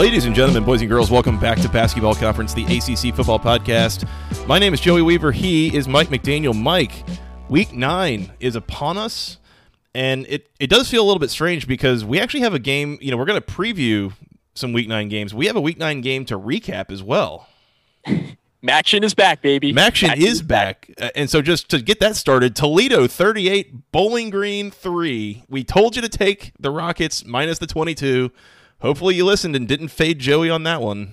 Ladies and gentlemen, boys and girls, welcome back to Basketball Conference, the ACC Football Podcast. My name is Joey Weaver. He is Mike McDaniel. Mike, week nine is upon us, and it, it does feel a little bit strange because we actually have a game. You know, we're going to preview some week nine games. We have a week nine game to recap as well. Maction is back, baby. Maction, is back. Uh, And so just to get that started, Toledo 38, Bowling Green 3. We told you to take the Rockets minus the 22. Hopefully you listened and didn't fade Joey on that one.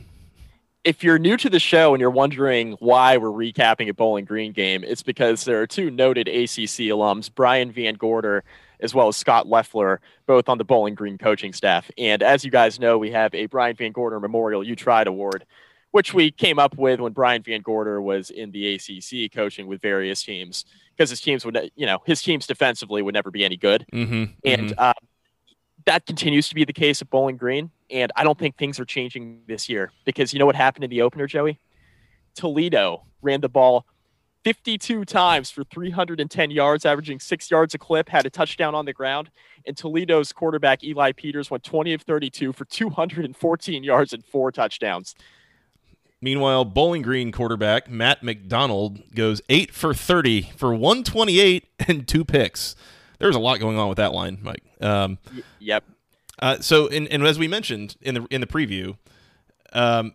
If you're new to the show and you're wondering why we're recapping a Bowling Green game, it's because there are two noted ACC alums, Brian VanGorder as well as Scott Loeffler, both on the Bowling Green coaching staff. And as you guys know, we have a Brian VanGorder Memorial You Tried Award, which we came up with when Brian VanGorder was in the ACC coaching with various teams because his teams would, you know, his teams defensively would never be any good. Mm-hmm. And uh, that continues to be the case at Bowling Green. And I don't think things are changing this year because you know what happened in the opener, Joey? Toledo ran the ball 52 times for 310 yards, averaging six yards a clip, had a touchdown on the ground. And Toledo's quarterback, Eli Peters, went 20 of 32 for 214 yards and four touchdowns. Meanwhile, Bowling Green quarterback Matt McDonald goes 8 for 30 for 128 and two picks. There's a lot going on with that line, Mike. Um, Y- yep. Uh, so, and, and as we mentioned in the in the preview, um,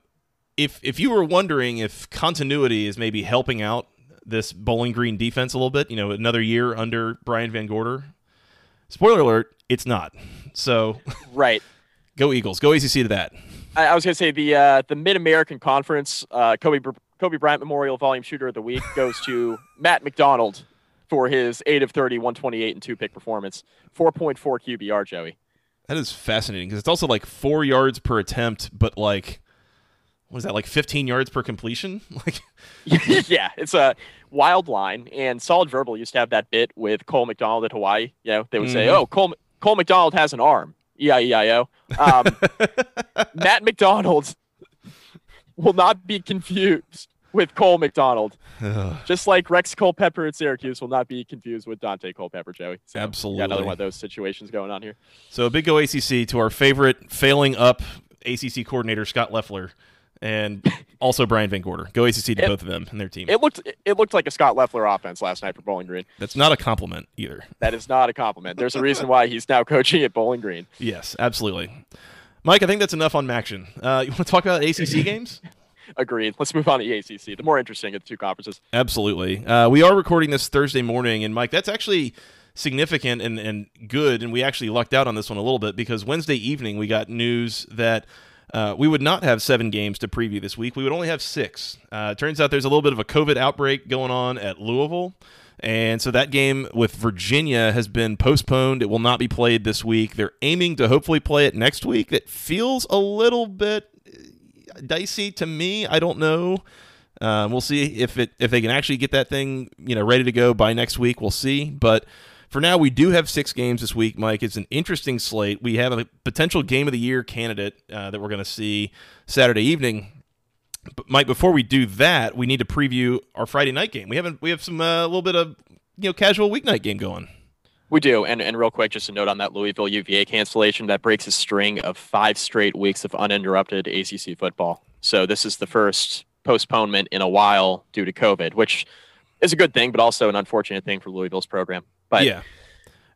if if you were wondering if continuity is maybe helping out this Bowling Green defense a little bit, you know, another year under Brian VanGorder, spoiler alert, it's not. So, Right. go Eagles, go ACC to that. I, I was going to say the uh, the Mid American Conference uh, Kobe Kobe Bryant Memorial Volume Shooter of the Week goes to Matt McDonald for his 8 of 30, 128, and two pick performance. 4.4 QBR, Joey. That is fascinating because it's also like four yards per attempt, but like, what is that? Like 15 yards per completion? Like, yeah, it's a wild line. And Solid Verbal used to have that bit with Cole McDonald at Hawaii. You know, they would say, Mhm. "Oh, Cole Cole McDonald has an arm." E I E I O. Um, Matt McDonald will not be confused with Cole McDonald, just like Rex Culpepper at Syracuse will not be confused with Daunte Culpepper. Joey, so, Absolutely. got another one of those situations going on here. So a big go ACC to our favorite failing up ACC coordinator Scott Loeffler, and also Brian VanGorder. Go ACC to It- both of them and their team. It looked it looked like a Scott Loeffler offense last night for Bowling Green. That's not a compliment either. That is not a compliment. There's a reason why he's now coaching at Bowling Green. Yes, absolutely. Mike, I think that's enough on Maction. Uh, you want to talk about ACC games? Agreed. Let's move on to the ACC, the more interesting of the two conferences. Absolutely. Uh, we are recording this Thursday morning, and Mike, that's actually significant and, and good. And we actually lucked out on this one a little bit because Wednesday evening we got news that uh, we would not have seven games to preview this week. We would only have six. Uh, turns out there's a little bit of a COVID outbreak going on at Louisville. And so that game with Virginia has been postponed. It will not be played this week. They're aiming to hopefully play it next week. It feels a little bit dicey to me. I don't know. Um, we'll see if it if they can actually get that thing you know ready to go by next week. We'll see. But for now, we do have six games this week, Mike. It's an interesting slate. We have a potential game of the year candidate uh, that we're going to see Saturday evening. But Mike, before we do that, we need to preview our Friday night game. We haven't we have some a uh, little bit of you know casual weeknight game going. We do, and and real quick, just a note on that Louisville UVA cancellation that breaks a string of five straight weeks of uninterrupted ACC football. So this is the first postponement in a while due to COVID, which is a good thing, but also an unfortunate thing for Louisville's program. But yeah.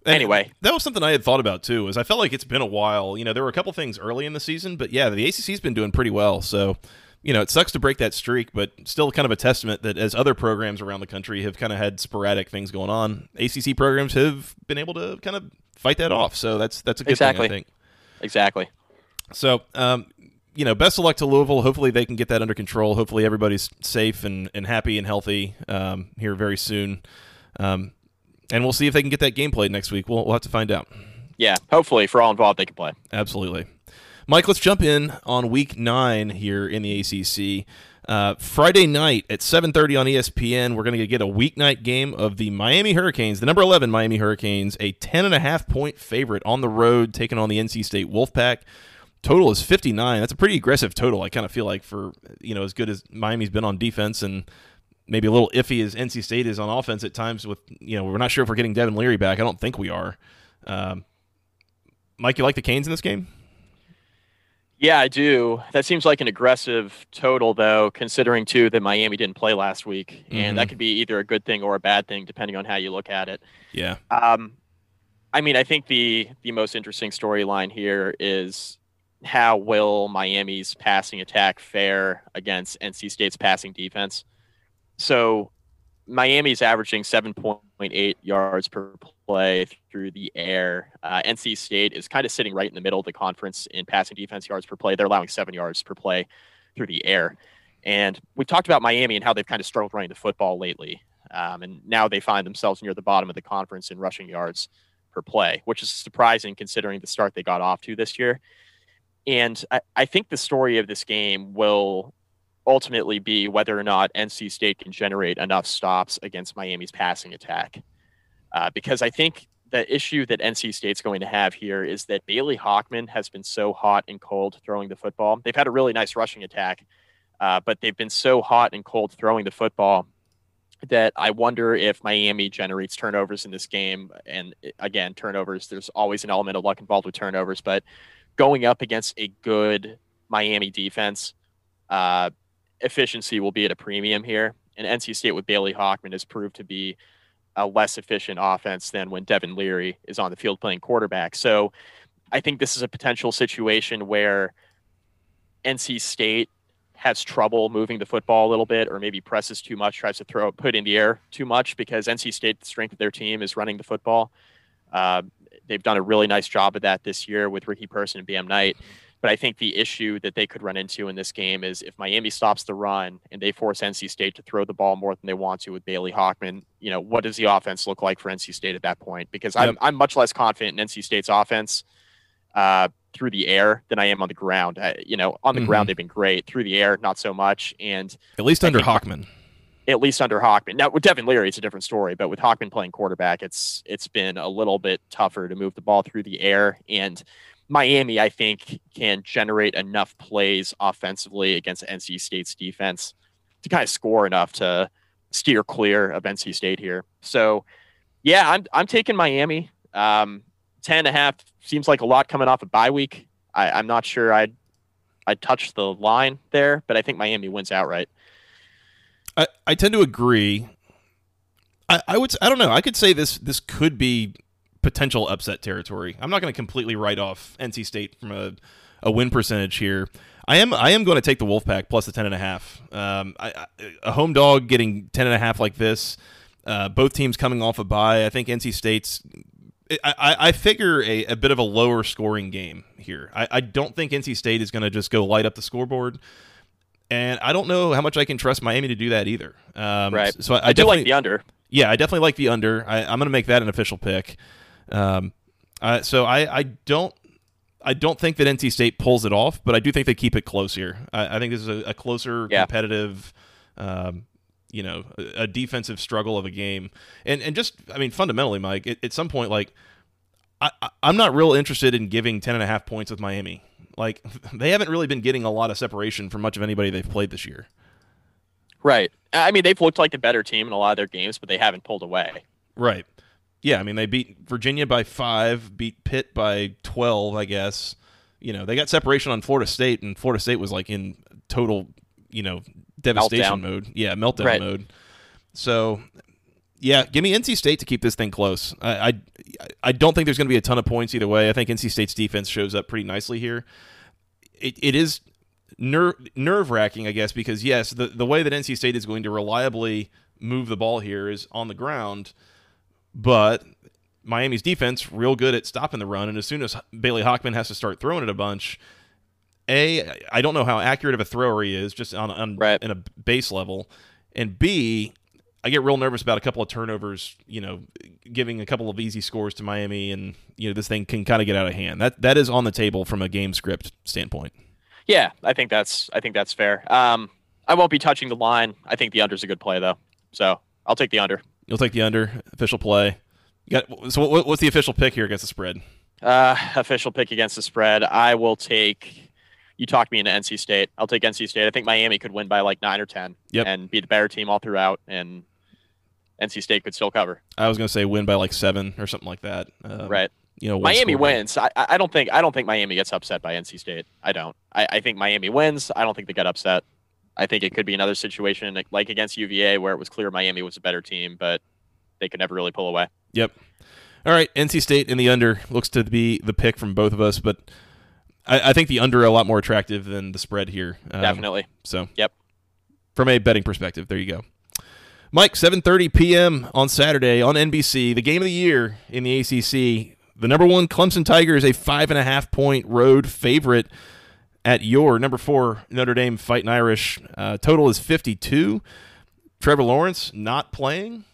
And anyway. that was something I had thought about too. Is I felt like it's been a while. You know, there were a couple things early in the season, but yeah, the ACC's been doing pretty well. So, you know, it sucks to break that streak, but still kind of a testament that as other programs around the country have kind of had sporadic things going on, ACC programs have been able to kind of fight that off. So that's that's a good exactly. thing, I think. Exactly. So, um, you know, best of luck to Louisville. Hopefully they can get that under control. Hopefully everybody's safe and, and happy and healthy um, here very soon. Um, and we'll see if they can get that game played next week. We'll, we'll have to find out. Yeah, hopefully for all involved, they can play. Absolutely. Mike, let's jump in on week nine here in the ACC. Uh, Friday night at 7:30 on ESPN, we're going to get a weeknight game of the Miami Hurricanes, the number 11 Miami Hurricanes, a 10 and a half point favorite on the road, taking on the NC State Wolfpack. Total is 59. That's a pretty aggressive total. I kind of feel like for you know as good as Miami's been on defense and maybe a little iffy as NC State is on offense at times. With you know we're not sure if we're getting Devin Leary back. I don't think we are. Um, Mike, you like the Canes in this game? Yeah, I do. That seems like an aggressive total, though, considering too that Miami didn't play last week, and Mhm. that could be either a good thing or a bad thing depending on how you look at it. Yeah. Um, I mean, I think the the most interesting storyline here is how will Miami's passing attack fare against NC State's passing defense. So Miami's averaging 7.8 yards per play through the air. Uh, NC State is kind of sitting right in the middle of the conference in passing defense yards per play. They're allowing seven yards per play through the air. And we've talked about Miami and how they've kind of struggled running the football lately. Um, and now they find themselves near the bottom of the conference in rushing yards per play, which is surprising considering the start they got off to this year. And I, I think the story of this game will ultimately be whether or not NC State can generate enough stops against Miami's passing attack. Uh, because I think the issue that NC State's going to have here is that Bailey Hockman has been so hot and cold throwing the football. They've had a really nice rushing attack, uh, but they've been so hot and cold throwing the football that I wonder if Miami generates turnovers in this game. And again, turnovers, there's always an element of luck involved with turnovers, but going up against a good Miami defense, uh, efficiency will be at a premium here. And NC State with Bailey Hockman has proved to be a less efficient offense than when Devin Leary is on the field playing quarterback. So I think this is a potential situation where NC State has trouble moving the football a little bit or maybe presses too much, tries to throw it, put in the air too much because NC State, the strength of their team is running the football. Uh, they've done a really nice job of that this year with Ricky Person and Bam Knight. But I think the issue that they could run into in this game is if Miami stops the run and they force NC State to throw the ball more than they want to with Bailey Hockman, you know, what does the offense look like for NC State at that point? Because I'm, I'm much less confident in NC State's offense uh, through the air than I am on the ground. I, you know, on the Mhm. ground, they've been great. Through the air, not so much. And At least I under Hockman. at least under Hockman. Now with Devin Leary, it's a different story, but with Hockman playing quarterback, it's it's been a little bit tougher to move the ball through the air. And Miami, I think, can generate enough plays offensively against NC State's defense to kind of score enough to steer clear of NC State here. So yeah, I'm I'm taking Miami. Um, 10 and a half seems like a lot coming off a bye week. I, I'm not sure I'd I'd touch the line there, but I think Miami wins outright. I, I tend to agree. I, I would I don't know. I could say this this could be potential upset territory. I'm not going to completely write off NC State from a, a win percentage here. I am I am going to take the Wolfpack plus the ten and a half. Um, I, I, a home dog getting ten and a half like this. Uh, both teams coming off a bye. I think NC State's. I, I, figure a, a bit of a lower scoring game here. I, I don't think NC State is going to just go light up the scoreboard. And I don't know how much I can trust Miami to do that either. Um, Right. So I, I, do like the under. yeah, I definitely like the under. I, I'm going to make that an official pick. Um, uh, so I, I don't, I don't think that NC State pulls it off, but I do think they keep it close here. I, I think this is a, a closer, Yeah. competitive, um, you know, a, a defensive struggle of a game. And and just, I mean, fundamentally, Mike, at, at some point, like, I, I'm not real interested in giving 10 and a half points with Miami. Like, they haven't really been getting a lot of separation from much of anybody they've played this year. Right. I mean, they've looked like the better team in a lot of their games, but they haven't pulled away. Right. Yeah, I mean they beat Virginia by five, beat Pitt by twelve, I guess. You know, they got separation on Florida State, and Florida State was like in total, you know, devastation Meltdown. mode. Yeah, meltdown Right. mode. So, yeah, give me NC State to keep this thing close. I I, I don't think there's going to be a ton of points either way. I think NC State's defense shows up pretty nicely here. It, it is ner- nerve wracking, I guess, because yes, the the way that NC State is going to reliably move the ball here is on the ground, but Miami's defense real good at stopping the run, and as soon as Bailey Hockman has to start throwing it a bunch, a I don't know how accurate of a thrower he is, just on, on right. in a base level, and B I get real nervous about a couple of turnovers, you know, giving a couple of easy scores to Miami, and you know this thing can kind of get out of hand. That that is on the table from a game script standpoint. Yeah, I think that's I think that's fair. Um, I won't be touching the line. I think the under's is a good play though, so I'll take the under. You'll take the under official play. You got so what, what's the official pick here against the spread? Uh, official pick against the spread. I will take. You talked me into NC State. I'll take NC State. I think Miami could win by like nine or ten, yep. and be the better team all throughout, and NC State could still cover. I was going to say win by like seven or something like that. Um, right. You know, Miami wins. I, I don't think I don't think Miami gets upset by NC State. I don't. I, I think Miami wins. I don't think they get upset. I think it could be another situation like against UVA where it was clear Miami was a better team, but they could never really pull away. Yep. All right, NC State in the under looks to be the pick from both of us, but I, I think the under a lot more attractive than the spread here. Um, Definitely. So. Yep. From a betting perspective, there you go. Mike, 7:30 p.m. on Saturday on NBC, the game of the year in the ACC. The number one Clemson Tigers, is a five and a half point road favorite at your number four Notre Dame Fighting Irish. Uh, total is 52. Trevor Lawrence not playing.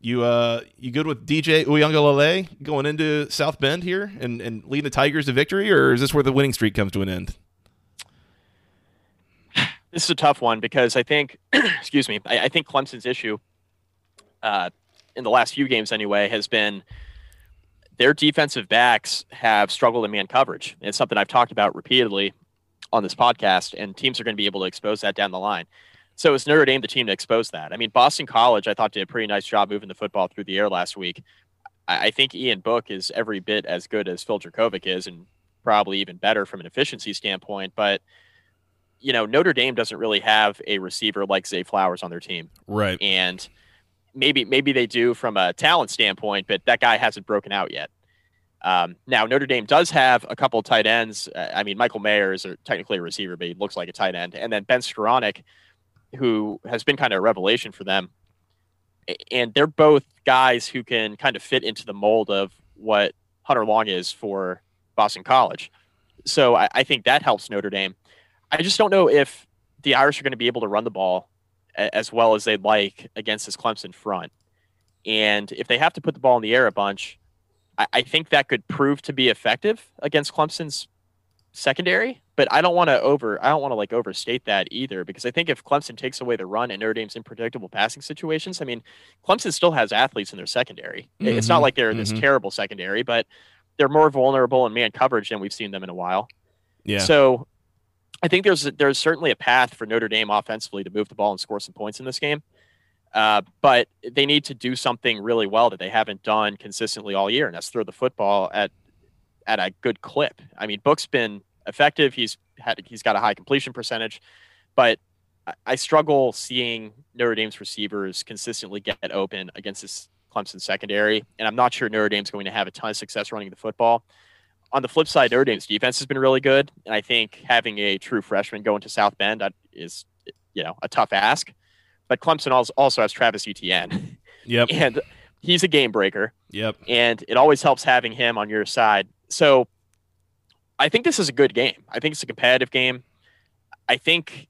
You uh you good with DJ Uiagalelei going into South Bend here and, and leading the Tigers to victory, or is this where the winning streak comes to an end? This is a tough one because I think, excuse me, I, I, think Clemson's issue, uh, in the last few games anyway, has been their defensive backs have struggled in man coverage. it's something I've talked about repeatedly on this podcast, and teams are going to be able to expose that down the line. So is Notre Dame the team to expose that? I mean, Boston College, I thought did a pretty nice job moving the football through the air last week. I, I think Ian Book is every bit as good as Phil Jurkovec is, and probably even better from an efficiency standpoint. But you know, Notre Dame doesn't really have a receiver like Zay Flowers on their team, right? And maybe maybe they do from a talent standpoint, but that guy hasn't broken out yet. Um, now Notre Dame does have a couple tight ends. Uh, I mean, Michael Mayer is a, technically a receiver, but he looks like a tight end, and then Ben Skowronek who has been kind of a revelation for them. And they're both guys who can kind of fit into the mold of what Hunter Long is for Boston College. So I, I think that helps Notre Dame. I just don't know if the Irish are going to be able to run the ball as well as they'd like against this Clemson front. And if they have to put the ball in the air a bunch, I, I think that could prove to be effective against Clemson's secondary, but I don't want to over I don't want to like overstate that either because I think if Clemson takes away the run and Notre Dame's in predictable passing situations, I mean, Clemson still has athletes in their secondary. Mm-hmm. It's not mm-hmm. like they're mm-hmm. this terrible secondary, but they're more vulnerable in man coverage than we've seen them in a while. Yeah. So I think there's there's certainly a path for Notre Dame offensively to move the ball and score some points in this game. Uh, but they need to do something really well that they haven't done consistently all year, and that's throw the football at at a good clip. I mean, Book's been effective. He's had he's got a high completion percentage, but I struggle seeing Notre Dame's receivers consistently get open against this Clemson secondary, and I'm not sure Notre Dame's going to have a ton of success running the football. On the flip side, Notre Dame's defense has been really good, and I think having a true freshman go into South Bend is, you know, a tough ask. But Clemson also has Travis Etienne. Yep. and he's a game breaker. Yep. And it always helps having him on your side so I think this is a good game. I think it's a competitive game. I think,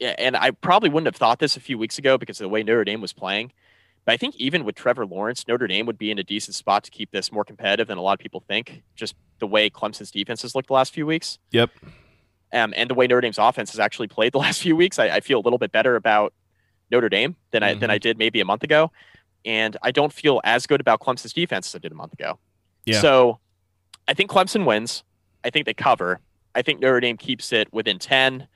and I probably wouldn't have thought this a few weeks ago because of the way Notre Dame was playing. But I think even with Trevor Lawrence, Notre Dame would be in a decent spot to keep this more competitive than a lot of people think. Just the way Clemson's defense has looked the last few weeks. Yep. Um, and the way Notre Dame's offense has actually played the last few weeks, I, I feel a little bit better about Notre Dame than mm-hmm. I than I did maybe a month ago. And I don't feel as good about Clemson's defense as I did a month ago. Yeah. So I think Clemson wins. I think they cover. I think Notre Dame keeps it within 10.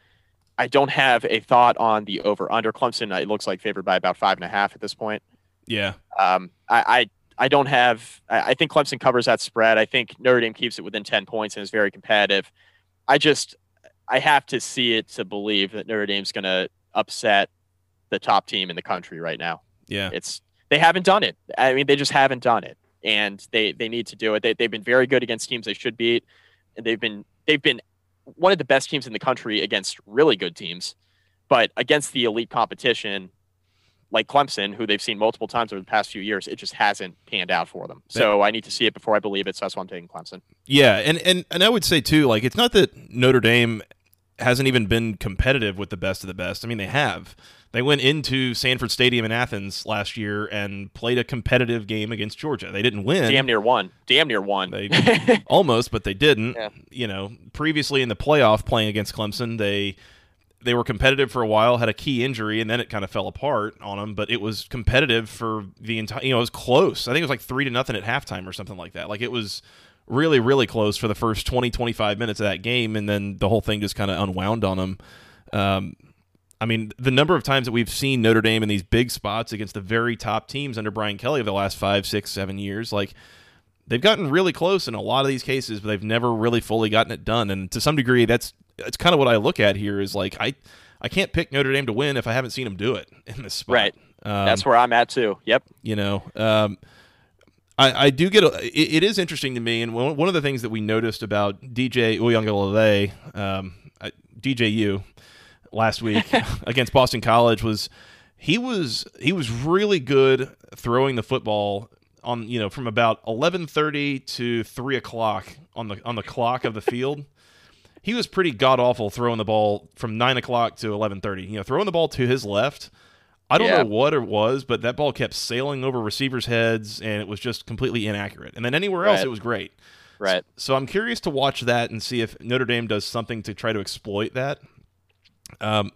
I don't have a thought on the over under. Clemson, it looks like favored by about five and a half at this point. Yeah. Um, I, I, I don't have, I, I think Clemson covers that spread. I think Notre Dame keeps it within 10 points and is very competitive. I just, I have to see it to believe that Notre Dame's going to upset the top team in the country right now. Yeah. It's, they haven't done it. I mean, they just haven't done it and they they need to do it. They they've been very good against teams they should beat, and they've been they've been one of the best teams in the country against really good teams, but against the elite competition, like Clemson, who they've seen multiple times over the past few years, it just hasn't panned out for them. So I need to see it before I believe it. So that's why I'm taking Clemson. Yeah, and and and I would say too, like it's not that Notre Dame hasn't even been competitive with the best of the best. I mean, they have. They went into Sanford Stadium in Athens last year and played a competitive game against Georgia. They didn't win. Damn near won. Damn near won. They almost, but they didn't. Yeah. You know, previously in the playoff playing against Clemson, they they were competitive for a while, had a key injury, and then it kind of fell apart on them. But it was competitive for the entire. You know, it was close. I think it was like three to nothing at halftime or something like that. Like it was really, really close for the first 20, 25 minutes of that game, and then the whole thing just kind of unwound on them. Um, I mean, the number of times that we've seen Notre Dame in these big spots against the very top teams under Brian Kelly over the last five, six, seven years, like they've gotten really close in a lot of these cases, but they've never really fully gotten it done. And to some degree, that's that's kind of what I look at here is like I I can't pick Notre Dame to win if I haven't seen them do it in this spot. Right. Um, that's where I'm at too. Yep. you know. Um, I, I do get a, it, it is interesting to me, and one, one of the things that we noticed about DJ Uiagalelei, um, DJU, last week against Boston College was he was he was really good throwing the football on you know from about eleven thirty to three o'clock on the on the clock of the field. He was pretty god awful throwing the ball from nine o'clock to eleven thirty. You know, throwing the ball to his left. I don't Yeah. know what it was, but that ball kept sailing over receivers' heads, and it was just completely inaccurate. And then anywhere else, Right. it was great. Right. So I'm curious to watch that and see if Notre Dame does something to try to exploit that. Um,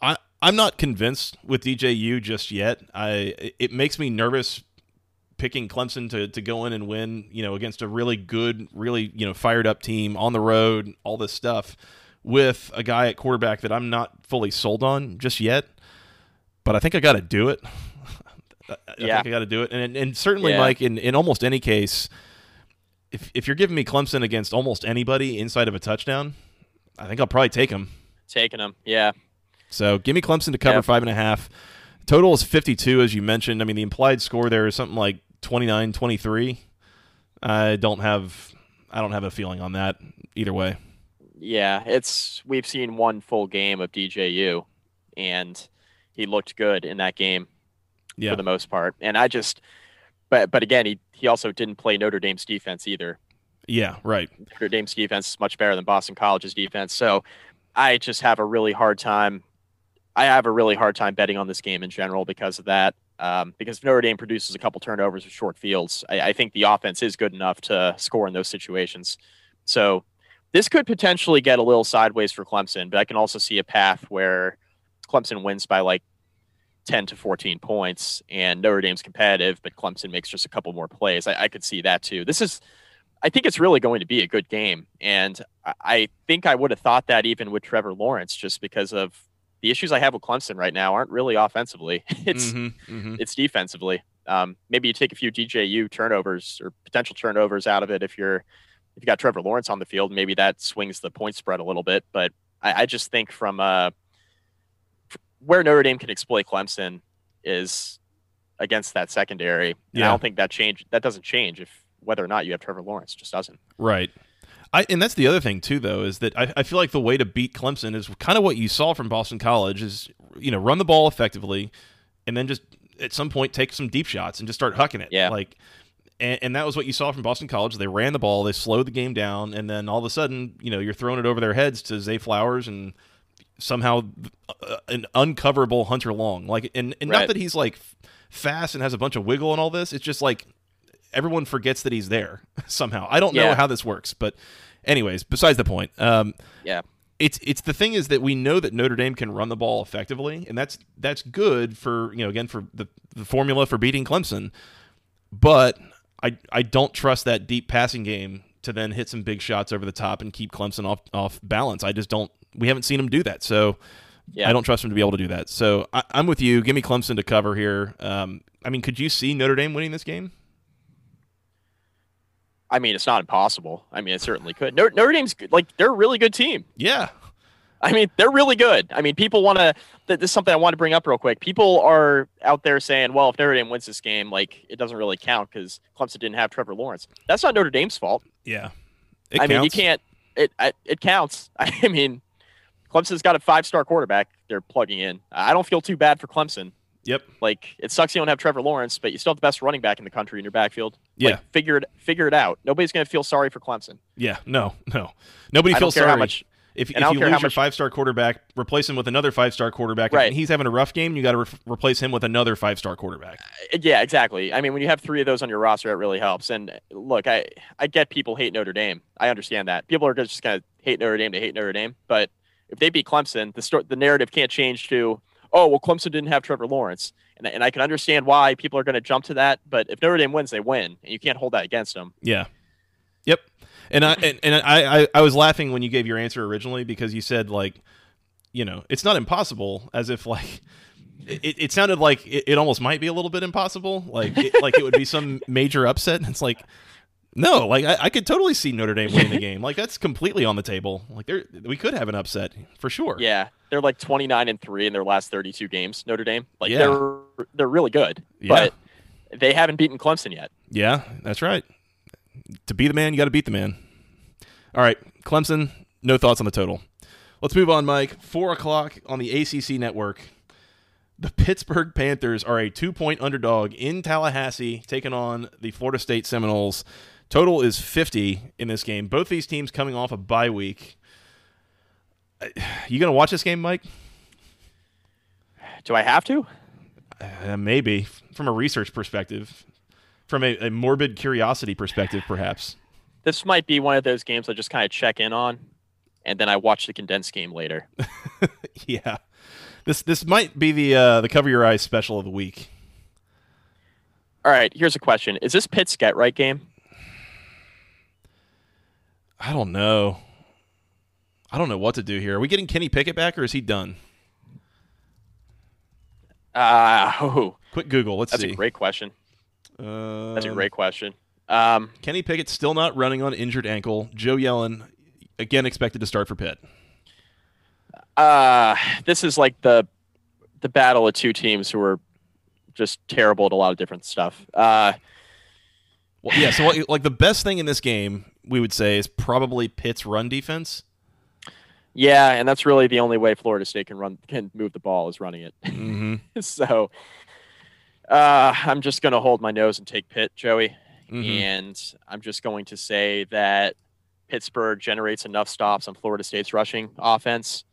I I'm not convinced with DJU just yet. I it makes me nervous picking Clemson to, to go in and win, you know, against a really good, really you know fired up team on the road, all this stuff with a guy at quarterback that I'm not fully sold on just yet. But I think I got to do it. I Yeah. think I got to do it, and and certainly, Yeah. Mike, in in almost any case, if if you're giving me Clemson against almost anybody inside of a touchdown, I think I'll probably take them. Taking them. Yeah. So give me Clemson to cover Yeah. five and a half. Total is 52, as you mentioned. I mean, the implied score there is something like 29 23. I don't have I don't have a feeling on that either way. Yeah, it's we've seen one full game of DJU, and he looked good in that game Yeah. for the most part. And I just, but but again, he he also didn't play Notre Dame's defense either. Yeah, right. Notre Dame's defense is much better than Boston College's defense. So I just have a really hard time. I have a really hard time betting on this game in general because of that. Um, because if Notre Dame produces a couple turnovers or short fields, I, I think the offense is good enough to score in those situations. So this could potentially get a little sideways for Clemson, but I can also see a path where Clemson wins by like 10 to 14 points and Notre Dame's competitive, but Clemson makes just a couple more plays. I, I could see that too. This is I think it's really going to be a good game. And I- I think I would have thought that even with Trevor Lawrence, just because of the issues I have with Clemson right now aren't really offensively. It's Mhm, mhm. it's defensively. Um, maybe you take a few DJU turnovers or potential turnovers out of it if you're if you got Trevor Lawrence on the field, maybe that swings the point spread a little bit. But I, I just think from uh, where Notre Dame can exploit Clemson is against that secondary. And Yeah. I don't think that change that doesn't change if whether or not you have Trevor Lawrence. Just doesn't. Right. I, and that's the other thing too, though, is that I, I feel like the way to beat Clemson is kind of what you saw from Boston College is you know run the ball effectively, and then just at some point take some deep shots and just start hucking it. Yeah. Like, and, and that was what you saw from Boston College. They ran the ball, they slowed the game down, and then all of a sudden, you know, you're throwing it over their heads to Zay Flowers and somehow uh, an uncoverable Hunter Long. Like, and, and not that he's like fast and has a bunch of wiggle and all this. It's just like everyone forgets that he's there somehow. I don't know how this works, but anyways, besides the point. Um, Yeah. it's it's the thing is that we know that Notre Dame can run the ball effectively, and that's that's good for you know again for the the formula for beating Clemson. But I I don't trust that deep passing game to then hit some big shots over the top and keep Clemson off off balance. I just don't. We haven't seen them do that, so Yeah. I don't trust them to be able to do that. So I, I'm with you. Give me Clemson to cover here. Um, I mean, could you see Notre Dame winning this game? I mean, it's not impossible. I mean, it certainly could. Notre, Notre Dame's good. like they're a really good team. Yeah, I mean, they're really good. I mean, people want to. This is something I want to bring up real quick. People are out there saying, "Well, if Notre Dame wins this game, like it doesn't really count because Clemson didn't have Trevor Lawrence." That's not Notre Dame's fault. yeah. It I mean, you can't. It I- it counts. I mean, Clemson's got a five-star quarterback. They're plugging in. I don't feel too bad for Clemson. Yep. Like it sucks you don't have Trevor Lawrence, but you still have the best running back in the country in your backfield. Yeah. Like, figure it figure it out. Nobody's gonna feel sorry for Clemson. Yeah. No. No. Nobody I feels sorry. how much if, if and I don't you lose your five star quarterback, replace him with another five star quarterback. Right. And he's having a rough game. You got to re- replace him with another five star quarterback. Uh, yeah, exactly. I mean, when you have three of those on your roster, it really helps. And look, I I get people hate Notre Dame. I understand that. People are just gonna hate Notre Dame to hate Notre Dame. But if they beat Clemson, the sto- the narrative can't change to oh well, Clemson didn't have Trevor Lawrence, and and I can understand why people are going to jump to that. But if Notre Dame wins, they win, and you can't hold that against them. Yeah. Yep. And I and, and I, I I was laughing when you gave your answer originally because you said like, you know, it's not impossible, as if like. It, it sounded like it, it almost might be a little bit impossible, like it, like it would be some major upset. And it's like, no, like I, I could totally see Notre Dame winning the game. Like that's completely on the table. Like there, we could have an upset for sure. Yeah, they're like twenty nine and three in their last thirty two games. Notre Dame, like Yeah. they're they're really good, Yeah. but they haven't beaten Clemson yet. Yeah, that's right. To be the man, you got to beat the man. All right, Clemson, no thoughts on the total. Let's move on, Mike. Four o'clock on the ACC network. The Pittsburgh Panthers are a two point underdog in Tallahassee, taking on the Florida State Seminoles. Total is 50 in this game. Both these teams coming off a bye week. You going to watch this game, Mike? Do I have to? Uh, maybe. From a research perspective, from a, a morbid curiosity perspective, perhaps. This might be one of those games I just kind of check in on, and then I watch the condensed game later. Yeah, this this might be the uh, the cover your eyes special of the week. All right, here's a question: Is this Pitt's get right game? I don't know. I don't know what to do here. Are we getting Kenny Pickett back, or is he done? Ah, oh, Quick Google. Let's that's see. a great question. Uh, That's a great question. Um, Kenny Pickett still not running on injured ankle. Joe Yellen again expected to start for Pitt. uh, this is like the the battle of two teams who are just terrible at a lot of different stuff. Uh, Well, yeah. So like the best thing in this game, we would say, is probably Pitt's run defense. yeah, and that's really the only way Florida State can run can move the ball is running it. Mm-hmm. so uh, I'm just going to hold my nose and take Pitt, Joey. Mhm. And I'm just going to say that Pittsburgh generates enough stops on Florida State's rushing offense.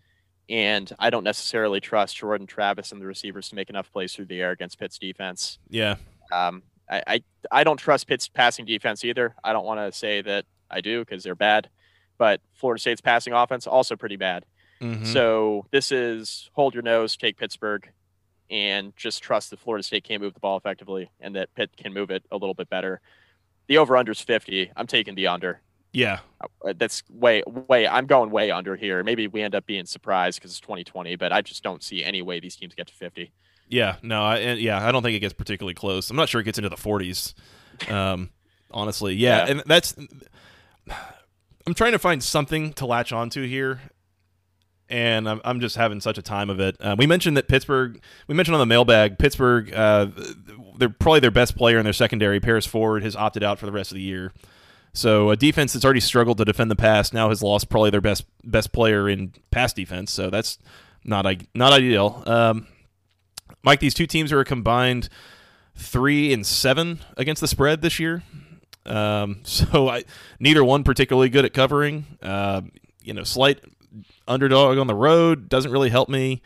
And I don't necessarily trust Jordan Travis and the receivers to make enough plays through the air against Pitt's defense. Yeah. Um, I, I, I don't trust Pitt's passing defense either. I don't want to say that I do because they're bad. But Florida State's passing offense also pretty bad. Mhm. So this is hold your nose, take Pittsburgh, and just trust that Florida State can't move the ball effectively and that Pitt can move it a little bit better. The over under is 50. I'm taking the under. yeah. Uh, That's way, way, I'm going way under here. Maybe we end up being surprised because it's 2020, but I just don't see any way these teams get to 50. Yeah, no, I, and yeah, I don't think it gets particularly close. I'm not sure it gets into the 40s. Um, honestly, yeah, Yeah. and that's. I'm trying to find something to latch onto here, and I'm, I'm just having such a time of it. Uh, we mentioned that Pittsburgh. We mentioned on the mailbag, Pittsburgh. Uh, they're probably their best player in their secondary. Paris Ford has opted out for the rest of the year. So a defense that's already struggled to defend the pass now has lost probably their best best player in pass defense. So that's not not ideal. Um, Mike, these two teams are a combined three and seven against the spread this year. Um, so I, neither one particularly good at covering. Uh, you know, slight underdog on the road doesn't really help me.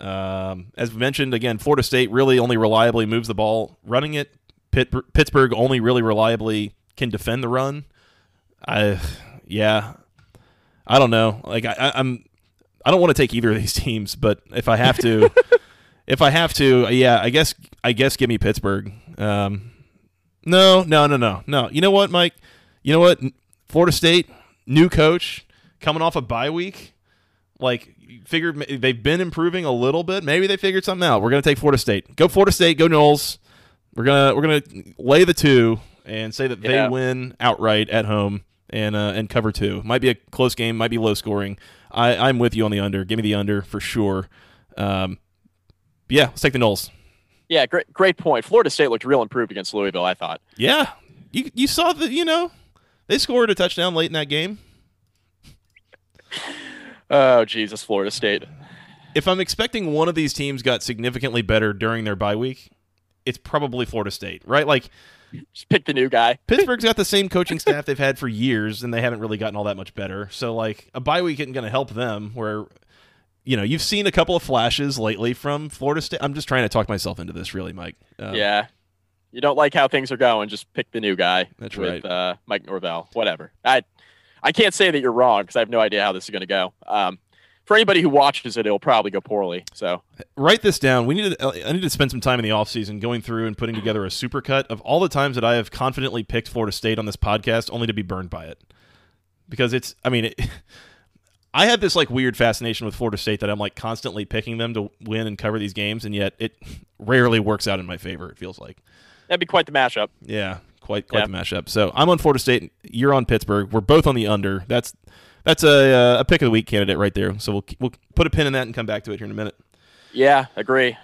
Um, as we mentioned, again, Florida State really only reliably moves the ball running it. Pitt, Pittsburgh only really reliably can defend the run. I, yeah, I don't know. Like I, I- I'm, I don't want to take either of these teams, but if I have to, if I have to, yeah, I guess, I guess, give me Pittsburgh. Um, no, no, no, no, no. You know what, Mike? You know what? Florida State, new coach, coming off a bye week. Like figured they've been improving a little bit. Maybe they figured something out. We're gonna take Florida State. Go Florida State. Go Noles. We're gonna we're gonna lay the two and say that Yeah. they win outright at home and uh, and cover two. Might be a close game. Might be low scoring. I I'm with you on the under. Give me the under for sure. Um, yeah, let's take the Noles. Yeah, great, great point. Florida State looked real improved against Louisville, I thought. Yeah, you you saw the you know they scored a touchdown late in that game. Oh, Jesus, Florida State. if I'm expecting one of these teams got significantly better during their bye week, it's probably Florida State, right? Like Just pick the new guy. Pittsburgh's got the same coaching staff they've had for years, and they haven't really gotten all that much better. So, like, a bye week isn't going to help them. Where, you know, you've seen a couple of flashes lately from Florida State. I'm just trying to talk myself into this, really, Mike. Um, yeah. You don't like how things are going, just pick the new guy. That's with, right. Uh, Mike Norvell. Whatever. I I can't say that you're wrong because I have no idea how this is going to go. Um, for anybody who watches it, it'll probably go poorly. So Write this down. We need to. I need to spend some time in the offseason going through and putting together a supercut of all the times that I have confidently picked Florida State on this podcast, only to be burned by it. Because it's. I mean. It, I have this like weird fascination with Florida State that I'm like constantly picking them to win and cover these games, and yet it rarely works out in my favor. It feels like. that'd be quite the mashup. Yeah, quite quite Yeah. the mashup. So I'm on Florida State. You're on Pittsburgh. We're both on the under. That's that's a uh, a pick of the week candidate right there. So we'll we'll put a pin in that and come back to it here in a minute. Yeah, agree.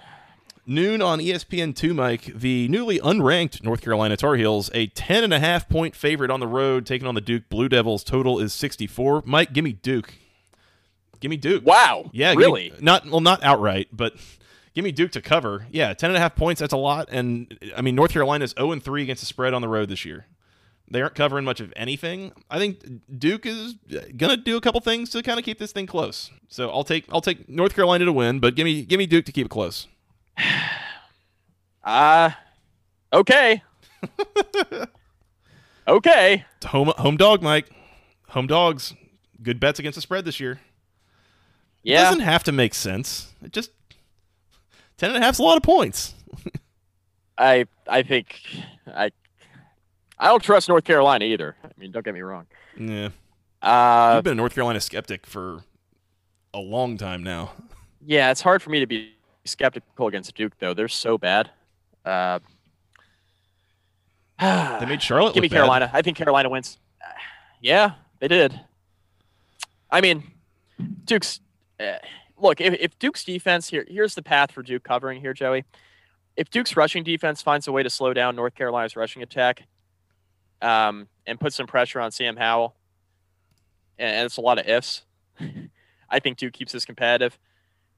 Noon on E ESPN two, Mike. The newly unranked North Carolina Tar Heels, a ten and a half point favorite on the road, taking on the Duke Blue Devils. Total is 64. Mike, give me Duke. Give me Duke. Wow. Yeah, give me- really? not well, not outright, but give me Duke to cover. Yeah, ten and a half points. That's a lot. And I mean, North Carolina's zero and three against the spread on the road this year. They aren't covering much of anything. I think Duke is gonna do a couple things to kind of keep this thing close. So I'll take I'll take North Carolina to win, but give me give me Duke to keep it close. Uh okay. okay. It's home home dog, Mike. Home dogs. Good bets against the spread this year. It doesn't have to make sense. It just ten and a half's a lot of points. I I think I I don't trust North Carolina either. I mean, don't get me wrong. Yeah. Uh You've been a North Carolina skeptic for a long time now. yeah, it's hard for me to be skeptical against Duke though. They're so bad. Uh They made Charlotte Give me look bad. Carolina. I think Carolina wins. Yeah, they did. I mean, Duke's. Uh, look, if, if Duke's defense here, here's the path for Duke covering here, Joey. If Duke's rushing defense finds a way to slow down North Carolina's rushing attack, um, and put some pressure on Sam Howell, and, and it's a lot of ifs. I think Duke keeps this competitive.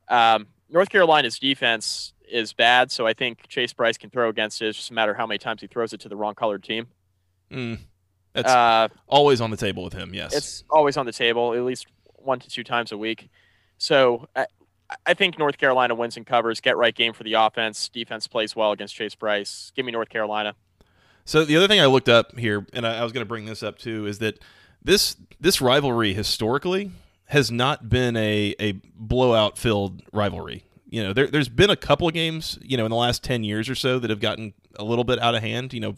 Um, North Carolina's defense is bad, so I think Chase Brice can throw against it. It's just a matter of how many times he throws it to the wrong colored team. Mm. That's Uh, always on the table with him. Yes. it's always on the table, at least one to two times a week. So I, I think North Carolina wins and covers. Get right game for the offense. Defense plays well against Chase Brice. Give me North Carolina. So the other thing I looked up here, and I, I was going to bring this up too, is that this this rivalry historically has not been a a blowout filled rivalry. You know, there, there's been a couple of games, you know, in the last ten years or so that have gotten a little bit out of hand. You know,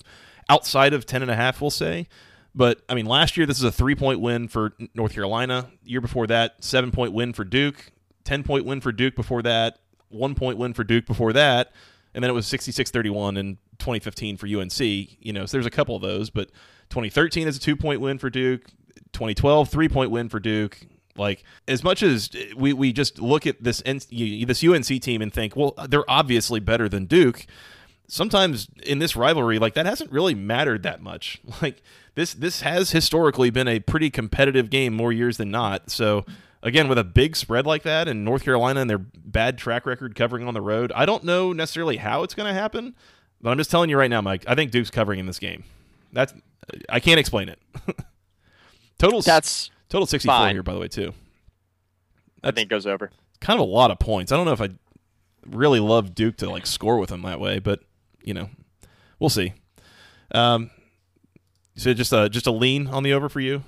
outside of ten and a half, we'll say. But I mean, last year this is a three point win for North Carolina. Year before that, seven point win for Duke. Ten point win for Duke before that. One point win for Duke before that and then it was 66-31 in 2015 for UNC. You know, so there's a couple of those, but 2013 is a two point win for Duke. 2012 three point win for Duke. Like as much as we, we just look at this this UNC team and think, well, they're obviously better than Duke. Sometimes in this rivalry, like that hasn't really mattered that much. Like this this has historically been a pretty competitive game more years than not. So again, with a big spread like that and North Carolina and their bad track record covering on the road, I don't know necessarily how it's going to happen, but I'm just telling you right now, Mike. I think Duke's covering in this game. That's I can't explain it. total That's total 64 fine. here, by the way, too. I think goes over. Kind of a lot of points. I don't know if I really love Duke to like score with them that way, but you know, we'll see. Um, so just a just a lean on the over for you.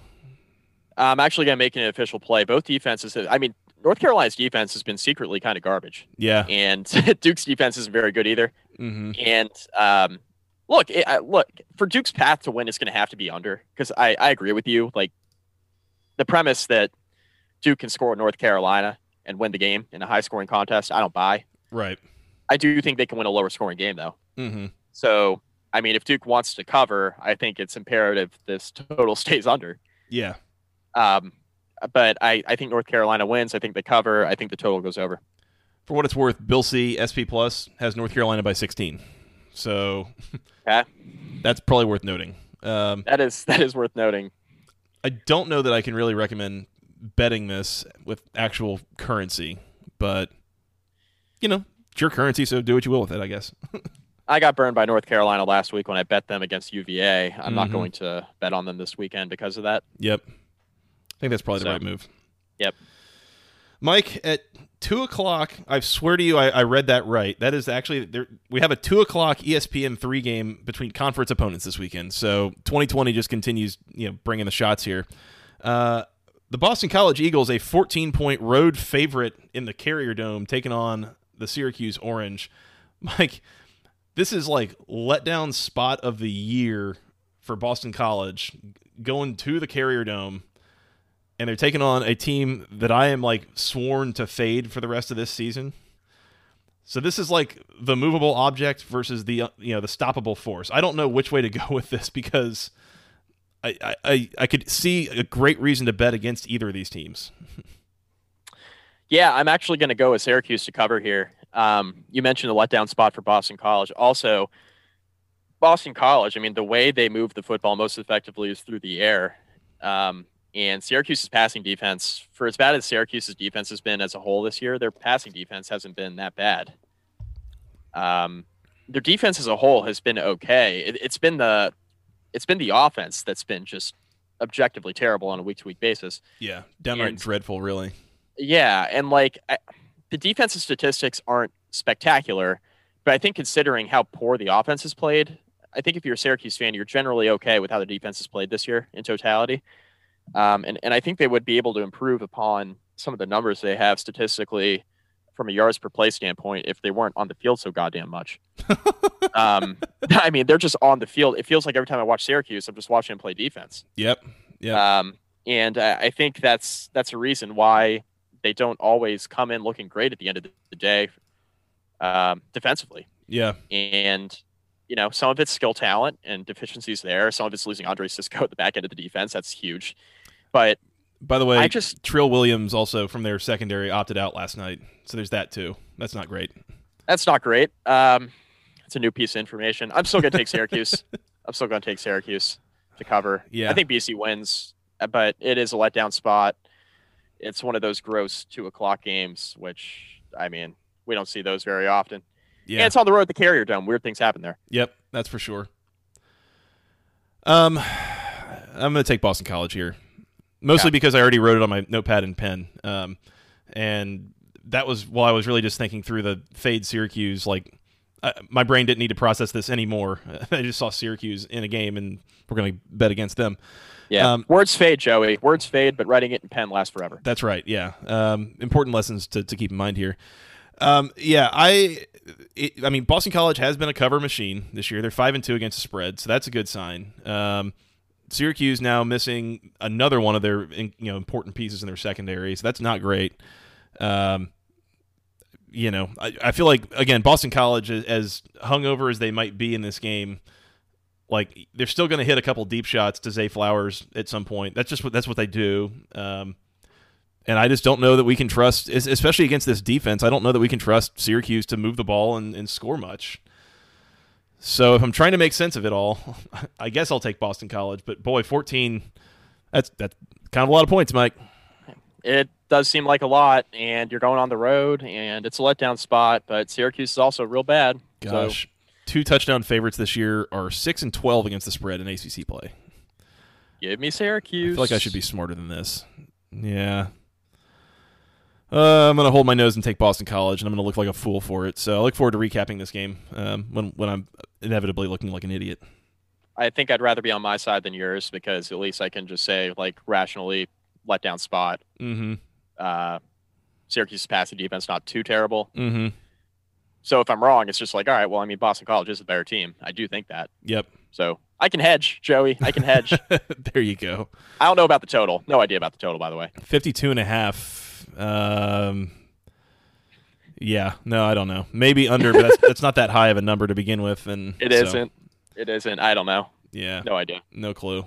I'm actually going to make an official play. Both defenses. I mean, North Carolina's defense has been secretly kind of garbage, Yeah. and Duke's defense isn't very good either. Mm-hmm. And um, look, it, I, look for Duke's path to win is going to have to be under because I, I agree with you. Like the premise that Duke can score North Carolina and win the game in a high scoring contest, I don't buy. Right. I do think they can win a lower scoring game though. Mm-hmm. So I mean, if Duke wants to cover, I think it's imperative this total stays under. Yeah. Um, but I, I think North Carolina wins. I think they cover. I think the total goes over. For what it's worth, Bill C SP Plus has North Carolina by 16. So Okay. that's probably worth noting. Um, That is that is worth noting. I don't know that I can really recommend betting this with actual currency, but you know, it's your currency, so do what you will with it, I guess. I got burned by North Carolina last week when I bet them against UVA. I'm not Mhm. going to bet on them this weekend because of that. Yep. I think that's probably the right move. Yep. Mike, at two o'clock, I swear to you, I, I read that right. That is actually there. We have a two o'clock ESPN three game between conference opponents this weekend. So 2020 just continues, you know, bringing the shots here. Uh, the Boston College Eagles, a 14 point road favorite in the Carrier Dome, taking on the Syracuse Orange. Mike, this is like letdown spot of the year for Boston College, going to the Carrier Dome and they're taking on a team that I am like sworn to fade for the rest of this season. So this is like the movable object versus the uh, you know the stoppable force. I don't know which way to go with this because I I, I, I could see a great reason to bet against either of these teams. Yeah, I'm actually going to go with Syracuse to cover here. Um, you mentioned the letdown spot for Boston College. Also, Boston College, I mean, the way they move the football most effectively is through the air. Um, and Syracuse's passing defense, for as bad as Syracuse's defense has been as a whole this year, their passing defense hasn't been that bad. Um, their defense as a whole has been okay. It, it's been the it's been the offense that's been just objectively terrible on a week to week basis. Yeah, downright And- dreadful, really. Yeah, and like I, the defensive statistics aren't spectacular, but I think considering how poor the offense has played, I think if you're a Syracuse fan, you're generally okay with how the defense has played this year in totality. Um, and and I think they would be able to improve upon some of the numbers they have statistically from a yards per play standpoint if they weren't on the field so goddamn much. um, I mean, they're just on the field. It feels like every time I watch Syracuse, I'm just watching them play defense. Yep. Yep. Um, and uh, I think that's that's a reason why they don't always come in looking great at the end of the day um, defensively. yeah. And you know, some of it's skill talent and deficiencies there. Some of it's losing Andre Cisco at the back end of the defense. That's huge. But By the way, I just Trill Williams also from their secondary opted out last night, so there's that too. That's not great. that's not great. Um, it's a new piece of information. I'm still going to take Syracuse. I'm still going to take Syracuse to cover. Yeah. I think BC wins, but it is a letdown spot. It's one of those gross two o'clock games, which I mean, we don't see those very often. Yeah. And it's on the road at the Carrier Dome. Weird things happen there. Yep, that's for sure. Um, I'm going to take Boston College here, mostly Yeah. because I already wrote it on my notepad and pen. Um, and that was while I was really just thinking through the fade Syracuse. Like, uh, my brain didn't need to process this anymore. I just saw Syracuse in a game, and we're going to bet against them. Yeah. Um, Words fade, Joey. Words fade, but writing it in pen lasts forever. That's right. Yeah. Um, important lessons to, to keep in mind here. Um, yeah, I, it, I mean, Boston College has been a cover machine this year. They're five and two against the spread, so that's a good sign. Um, Syracuse now missing another one of their you know important pieces in their secondary, so that's not great. Um, you know, I, I feel like again, Boston College, as hungover as they might be in this game, like they're still going to hit a couple deep shots to Zay Flowers at some point. That's just what that's what they do. Um, and I just don't know that we can trust, especially against this defense. I don't know that we can trust Syracuse to move the ball and, and score much. So if I'm trying to make sense of it all, I guess I'll take Boston College. But boy, 14, that's that's kind of a lot of points, Mike. It does seem like a lot, and you're going on the road, and it's a letdown spot, but Syracuse is also real bad. So, Gosh, two touchdown favorites this year are six and 12 against the spread in ACC play. give me Syracuse. I feel like I should be smarter than this. Yeah. Uh, I'm gonna hold my nose and take Boston College, and I'm gonna look like a fool for it. So I look forward to recapping this game um, when when I'm inevitably looking like an idiot. I think I'd rather be on my side than yours because at least I can just say, like, rationally, letdown spot. Mm-hmm. Uh, Syracuse's passing defense not too terrible. Mm-hmm. So if I'm wrong, it's just like, all right, well, I mean, Boston College is a better team. I do think that. Yep. So I can hedge, Joey. I can hedge. there you go. I don't know about the total. No idea about the total, by the way. 52 and a half. Um, yeah. No, I don't know. Maybe under, but that's, that's not that high of a number to begin with. And It so, not It isn't. I don't know. Yeah. No idea. No clue.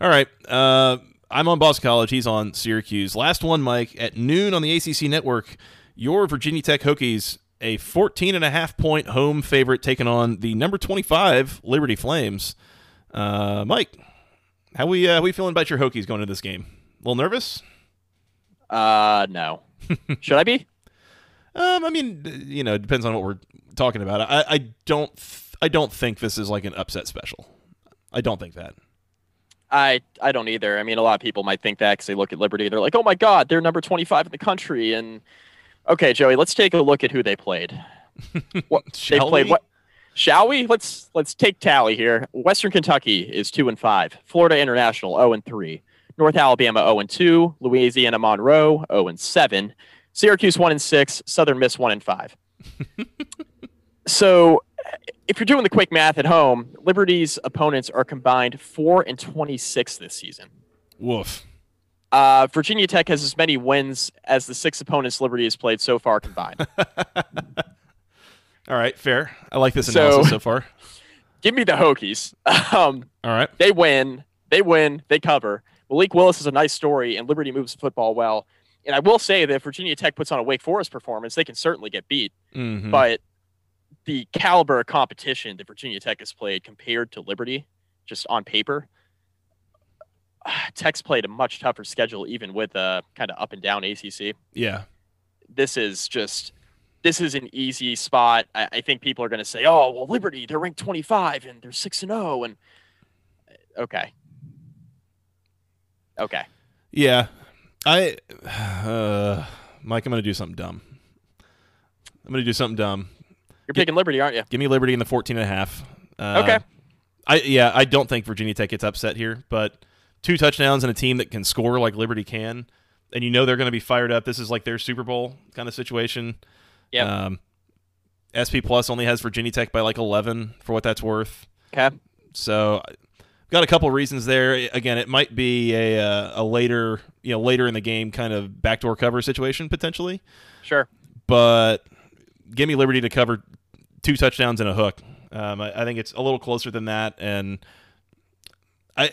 All right. Uh, I'm on Boston College. He's on Syracuse. Last one, Mike, at noon on the ACC network. Your Virginia Tech Hokies, a 14 and a half point home favorite, taking on the number 25 Liberty Flames. Uh, Mike, how we uh, how we feeling about your Hokies going into this game? A little nervous? Uh, no. Should I be? Um, I mean, you know, it depends on what we're talking about. I, I don't, th- I don't think this is like an upset special. I don't think that. I I don't either. I mean, a lot of people might think that because they look at Liberty, they're like, "Oh my God, they're number 25 in the country." And okay, Joey, let's take a look at who they played. What they Shall played? we? What? Shall we? Let's let's take tally here. Western Kentucky is two and five. Florida International 0 and three. North Alabama 0 and two. Louisiana Monroe 0 and seven. Syracuse one and six. Southern Miss one and five. so if you're doing the quick math at home, Liberty's opponents are combined 4 and 26 this season. Woof. Uh, Virginia Tech has as many wins as the six opponents Liberty has played so far combined. All right, fair. I like this So- analysis so far. Give me the Hokies. Um, All right. they win, they win, they cover. Malik Willis is a nice story, and Liberty moves the football well. And I will say that if Virginia Tech puts on a Wake Forest performance, they can certainly get beat. Mhm. But the caliber of competition that Virginia Tech has played compared to Liberty, just on paper, Tech's played a much tougher schedule, even with a kind of up and down ACC. yeah. This is just this is an easy spot. I, I think people are going to say, "Oh, well, Liberty, they're ranked 25 and they're six and 0." And okay, okay, Yeah. I, uh, Mike, I'm going to do something dumb. I'm going to do something dumb. you're picking Liberty, aren't you? Give me Liberty in the 14 and a half. Uh, Okay. I yeah, I don't think Virginia Tech gets upset here, but two touchdowns and a team that can score like Liberty can, and you know they're going to be fired up. This is like their Super Bowl kind of situation. Yeah. Um, SP Plus only has Virginia Tech by like 11 for what that's worth. Okay. So got a couple reasons there. Again, it might be a uh, a later you know later in the game kind of backdoor cover situation potentially, Sure. but give me Liberty to cover two touchdowns and a hook. Um, I, I think it's a little closer than that, and I.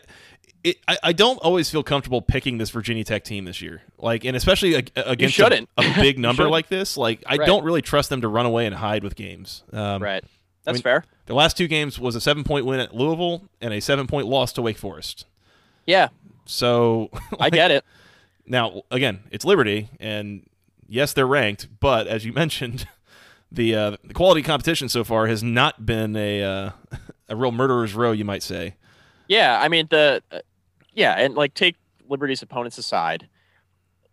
It, I, I don't always feel comfortable picking this Virginia Tech team this year, like, and especially ag- against a, a big number like this. Like, I Right. don't really trust them to run away and hide with games. Um, Right. That's mean- fair. The last two games was a seven point win at Louisville and a seven point loss to Wake Forest. Yeah, So I get it. now again, it's Liberty, and yes, they're ranked, but as you mentioned, the uh, the quality competition so far has not been a uh, a real murderer's row, you might say. Yeah, I mean the, uh, yeah, and like take Liberty's opponents aside,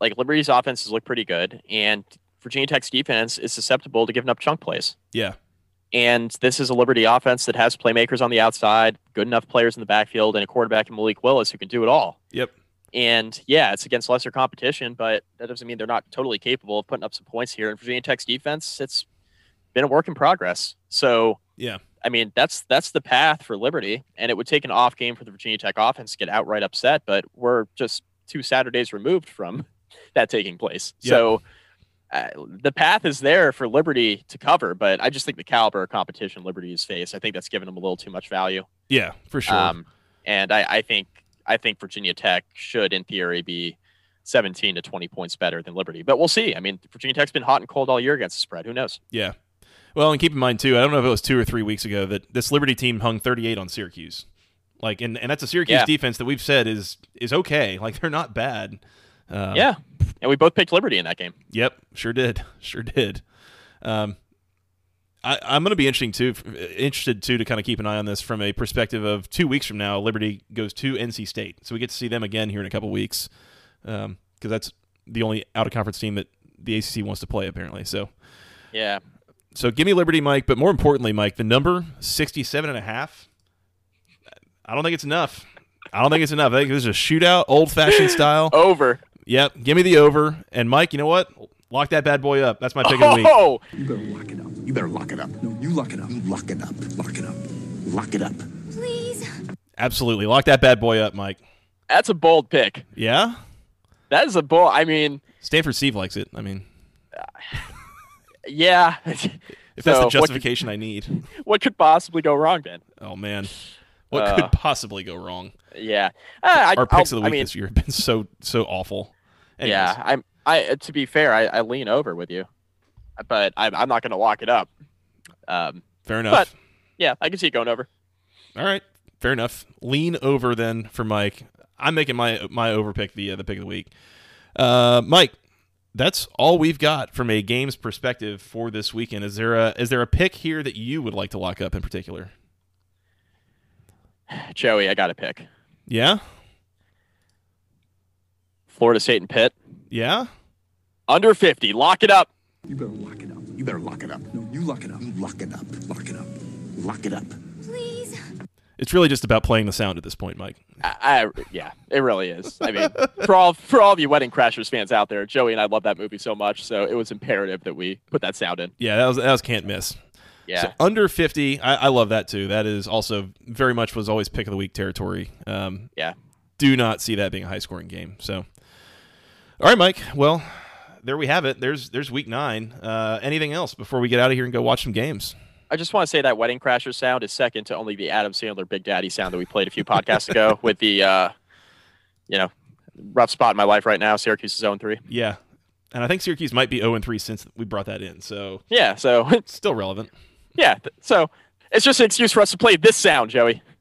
like Liberty's offenses look pretty good, and Virginia Tech's defense is susceptible to giving up chunk plays. Yeah, And this is a Liberty offense that has playmakers on the outside, good enough players in the backfield, and a quarterback in Malik Willis who can do it all. yep, And yeah, it's against lesser competition, but that doesn't mean they're not totally capable of putting up some points here. And Virginia Tech's defense, it's been a work in progress. So yeah, I mean, that's that's the path for Liberty, and it would take an off game for the Virginia Tech offense to get outright upset. But we're just two Saturdays removed from that taking place. Yep. So uh, the path is there for Liberty to cover. But I just think the caliber of competition Liberty has faced, I think that's given them a little too much value. yeah, for sure. Um, and I, I think I think Virginia Tech should, in theory, be 17 to 20 points better than Liberty. But we'll see. I mean, Virginia Tech's been hot and cold all year against the spread. Who knows? yeah. Well, and keep in mind too, I don't know if it was two or three weeks ago that this Liberty team hung 38 on Syracuse. Like, and, and that's a Syracuse Yeah. defense that we've said is is okay. Like, they're not bad. Um, yeah, and we both picked Liberty in that game. Yep, sure did, sure did. Um, I, I'm going to be interesting too, interested too to kind of keep an eye on this from a perspective of two weeks from now. Liberty goes to NC State, so we get to see them again here in a couple weeks, because that's the only out of conference team that the ACC wants to play apparently. So, Yeah, so give me Liberty, Mike. But more importantly, Mike, the number 67 and a half. I don't think it's enough. I don't think it's enough. I think this is a shootout, old fashioned style. over. Yep, give me the over. And Mike, you know what? Lock that bad boy up. That's my pick of the week. Oh, You better lock it up. You better lock it up. No, you lock it up. You lock it up. Lock it up. Lock it up. Please. Absolutely. Lock that bad boy up, Mike. that's a bold pick. Yeah? That is a bold. I mean, Stanford Steve likes it. I mean, yeah. if that's the what could- justification I need. what could possibly go wrong, Ben? Oh, man. What Uh, could possibly go wrong? Yeah, I, Our picks I'll- of the week I mean, this year have been so so awful. Anyways, yeah. I'm. I to be fair, I, I lean over with you, but I'm, I'm not going to lock it up. Um, Fair enough. But yeah, I can see it going over. All right. Fair enough. Lean over then for Mike. I'm making my my over pick the uh, the pick of the week. Uh, Mike, that's all we've got from a games perspective for this weekend. Is there a is there a pick here that you would like to lock up in particular? Joey, I got a pick. Yeah, Florida State and Pitt. yeah. Under 50. Lock it up. You better lock it up. You better lock it up. No, you lock it up. You lock it up. Lock it up. Lock it up. Please. It's really just about playing the sound at this point, Mike. I, I yeah, it really is. I mean, for all for all of you Wedding Crashers fans out there, Joey and I love that movie so much, so it was imperative that we put that sound in. Yeah, that was that was can't miss. Yeah. So under fifty, I, I love that too. That is also very much was always pick of the week territory. Um, yeah. do not see that being a high scoring game. So, all right, Mike. Well, there we have it. There's there's week nine. Uh, anything else before we get out of here and go watch some games? I just want to say that Wedding Crasher sound is second to only the Adam Sandler Big Daddy sound that we played a few podcasts ago with the uh you know, rough spot in my life right now. Syracuse is 0 3. Yeah, and I think Syracuse might be zero and three since we brought that in. So Yeah, so it's still relevant. yeah, so it's just an excuse for us to play this sound, Joey.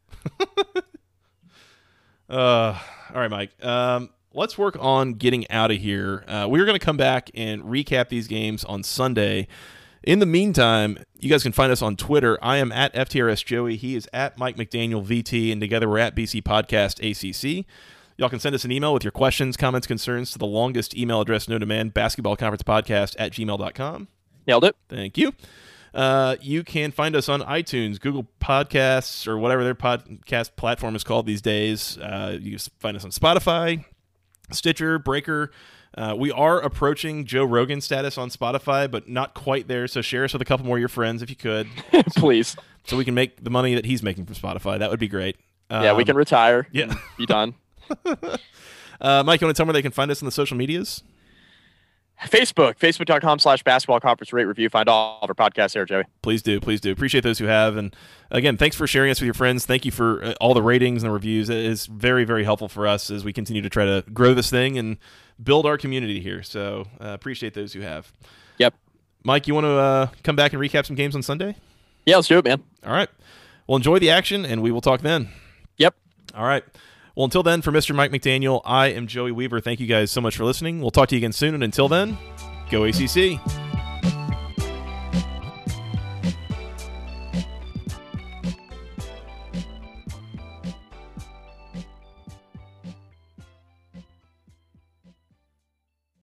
Uh, all right, Mike. Um, let's work on getting out of here. Uh, we're going to come back and recap these games on Sunday. In the meantime, you guys can find us on Twitter. I am at FTRS Joey. He is at Mike McDaniel VT, and together we're at BC Podcast ACC. Y'all can send us an email with your questions, comments, concerns to the longest email address known to man, basketball conference podcast at gmail.com. Nailed it. Thank you. Uh, you can find us on iTunes, Google Podcasts, or whatever their podcast platform is called these days. Uh, you can find us on Spotify, Stitcher, Breaker. Uh, we are approaching Joe Rogan status on Spotify, but not quite there. So share us with a couple more of your friends if you could, Please. so we can make the money that he's making from Spotify. That would be great. yeah, we Um, can retire. yeah. Be done. Uh, Mike, you want to tell me where they can find us on the social medias? Facebook, facebook.com slash basketball conference rate review. Find all of our podcasts there, Joey. Please do, please do. Appreciate those who have, and again, thanks for sharing us with your friends. Thank you for uh, all the ratings and the reviews. It is very, very helpful for us as we continue to try to grow this thing and build our community here. So uh, appreciate those who have. Yep. Mike, you want to uh, come back and recap some games on Sunday? Yeah, let's do it, man. All right. Well, enjoy the action, and we will talk then. Yep. All right. Well, until then, for Mr. Mike McDaniel, I am Joey Weaver. Thank you guys so much for listening. We'll talk to you again soon, and until then, go ACC.